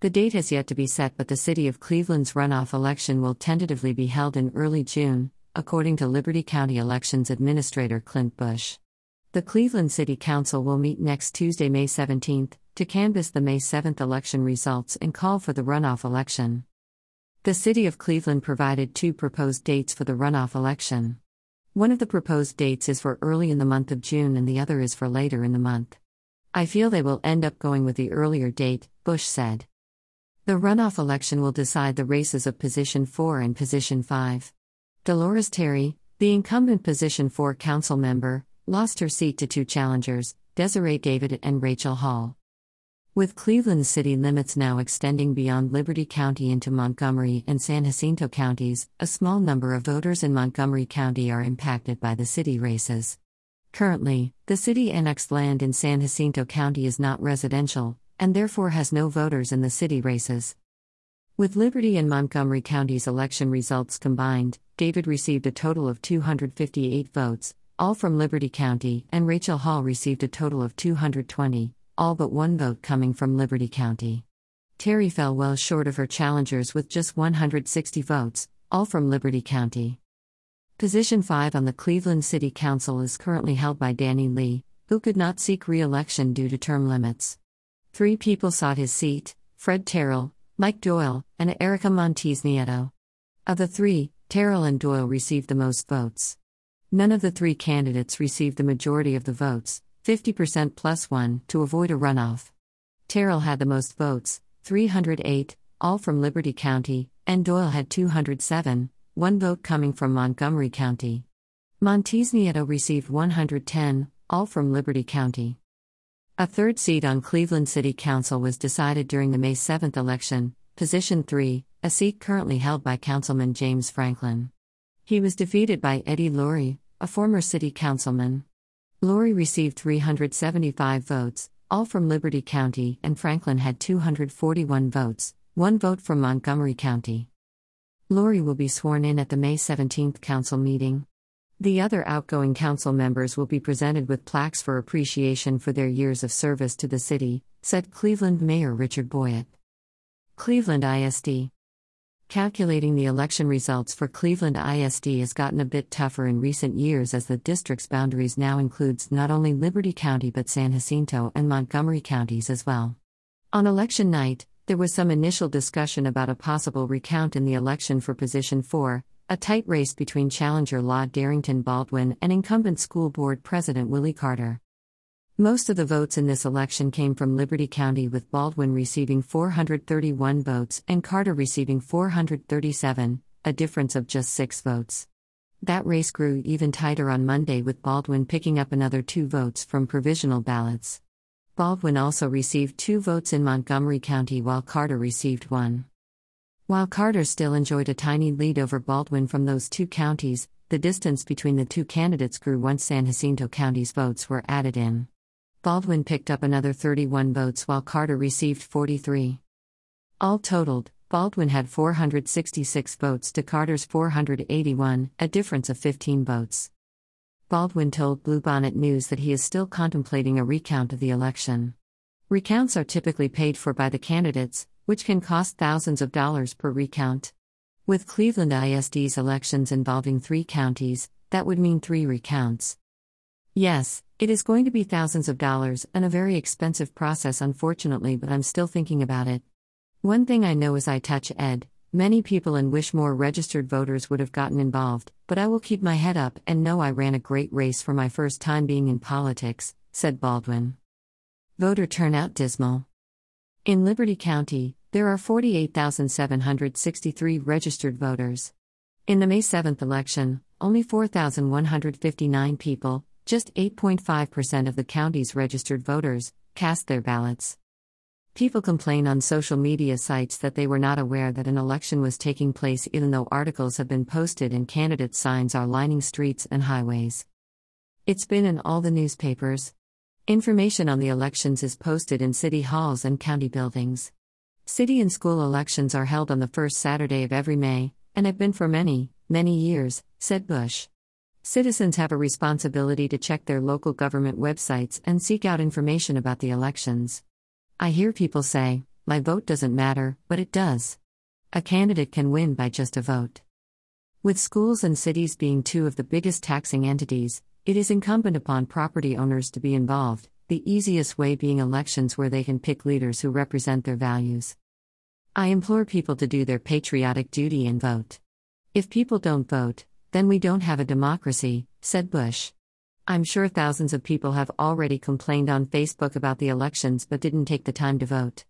The date has yet to be set, but the City of Cleveland's runoff election will tentatively be held in early June, according to Liberty County Elections Administrator Clint Bush. The Cleveland City Council will meet next Tuesday, May 17th, to canvass the May 7 election results and call for the runoff election. The City of Cleveland provided two proposed dates for the runoff election. One of the proposed dates is for early in the month of June and the other is for later in the month. I feel they will end up going with the earlier date, Bush said. The runoff election will decide the races of Position 4 and Position 5. Dolores Terry, the incumbent Position 4 council member, lost her seat to two challengers, Desiree David and Rachel Hall. With Cleveland city limits now extending beyond Liberty County into Montgomery and San Jacinto counties, a small number of voters in Montgomery County are impacted by the city races. Currently, the city annexed land in San Jacinto County is not residential, and therefore has no voters in the city races. With Liberty and Montgomery counties' election results combined, David received a total of 258 votes, all from Liberty County, and Rachel Hall received a total of 220, all but one vote coming from Liberty County. Terry fell well short of her challengers with just 160 votes, all from Liberty County. Position 5 on the Cleveland City Council is currently held by Danny Lee, who could not seek re election due to term limits. Three people sought his seat Fred Terrell, Mike Doyle, and Erica Montes Nieto. Of the three, Terrell and Doyle received the most votes. None of the three candidates received the majority of the votes, 50% plus one, to avoid a runoff. Terrell had the most votes, 308, all from Liberty County, and Doyle had 207, one vote coming from Montgomery County. Montes Nieto received 110, all from Liberty County. A third seat on Cleveland City Council was decided during the May 7th election, position 3, a seat currently held by Councilman James Franklin. He was defeated by Eddie Laurie, a former city councilman. Laurie received 375 votes, all from Liberty County, and Franklin had 241 votes, one vote from Montgomery County. Laurie will be sworn in at the May 17th council meeting. The other outgoing council members will be presented with plaques for appreciation for their years of service to the city, said Cleveland Mayor Richard Boyett. Cleveland ISD Calculating the election results for Cleveland ISD has gotten a bit tougher in recent years as the district's boundaries now includes not only Liberty County but San Jacinto and Montgomery counties as well. On election night, there was some initial discussion about a possible recount in the election for position 4, a tight race between challenger Law Darrington Baldwin and incumbent school board president Willie Carter. Most of the votes in this election came from Liberty County, with Baldwin receiving 431 votes and Carter receiving 437, a difference of just six votes. That race grew even tighter on Monday, with Baldwin picking up another two votes from provisional ballots. Baldwin also received two votes in Montgomery County, while Carter received one. While Carter still enjoyed a tiny lead over Baldwin from those two counties, the distance between the two candidates grew once San Jacinto County's votes were added in. Baldwin picked up another 31 votes while Carter received 43. All totaled, Baldwin had 466 votes to Carter's 481, a difference of 15 votes. Baldwin told Bluebonnet News that he is still contemplating a recount of the election. Recounts are typically paid for by the candidates, which can cost thousands of dollars per recount. With Cleveland ISD's elections involving three counties, that would mean three recounts. Yes, it is going to be thousands of dollars and a very expensive process, unfortunately, but I'm still thinking about it. One thing I know is I touch Ed. Many people and wish more registered voters would have gotten involved, but I will keep my head up and know I ran a great race for my first time being in politics, said Baldwin. Voter turnout dismal. In Liberty County, there are 48,763 registered voters. In the May 7th election, only 4,159 people, just 8.5% of the county's registered voters, cast their ballots. People complain on social media sites that they were not aware that an election was taking place even though articles have been posted and candidate signs are lining streets and highways. It's been in all the newspapers. Information on the elections is posted in city halls and county buildings. City and school elections are held on the first Saturday of every May, and have been for many, many years, said Bush. Citizens have a responsibility to check their local government websites and seek out information about the elections. I hear people say, My vote doesn't matter, but it does. A candidate can win by just a vote. With schools and cities being two of the biggest taxing entities, it is incumbent upon property owners to be involved, the easiest way being elections where they can pick leaders who represent their values. I implore people to do their patriotic duty and vote. If people don't vote, then we don't have a democracy, said Bush. I'm sure thousands of people have already complained on Facebook about the elections but didn't take the time to vote.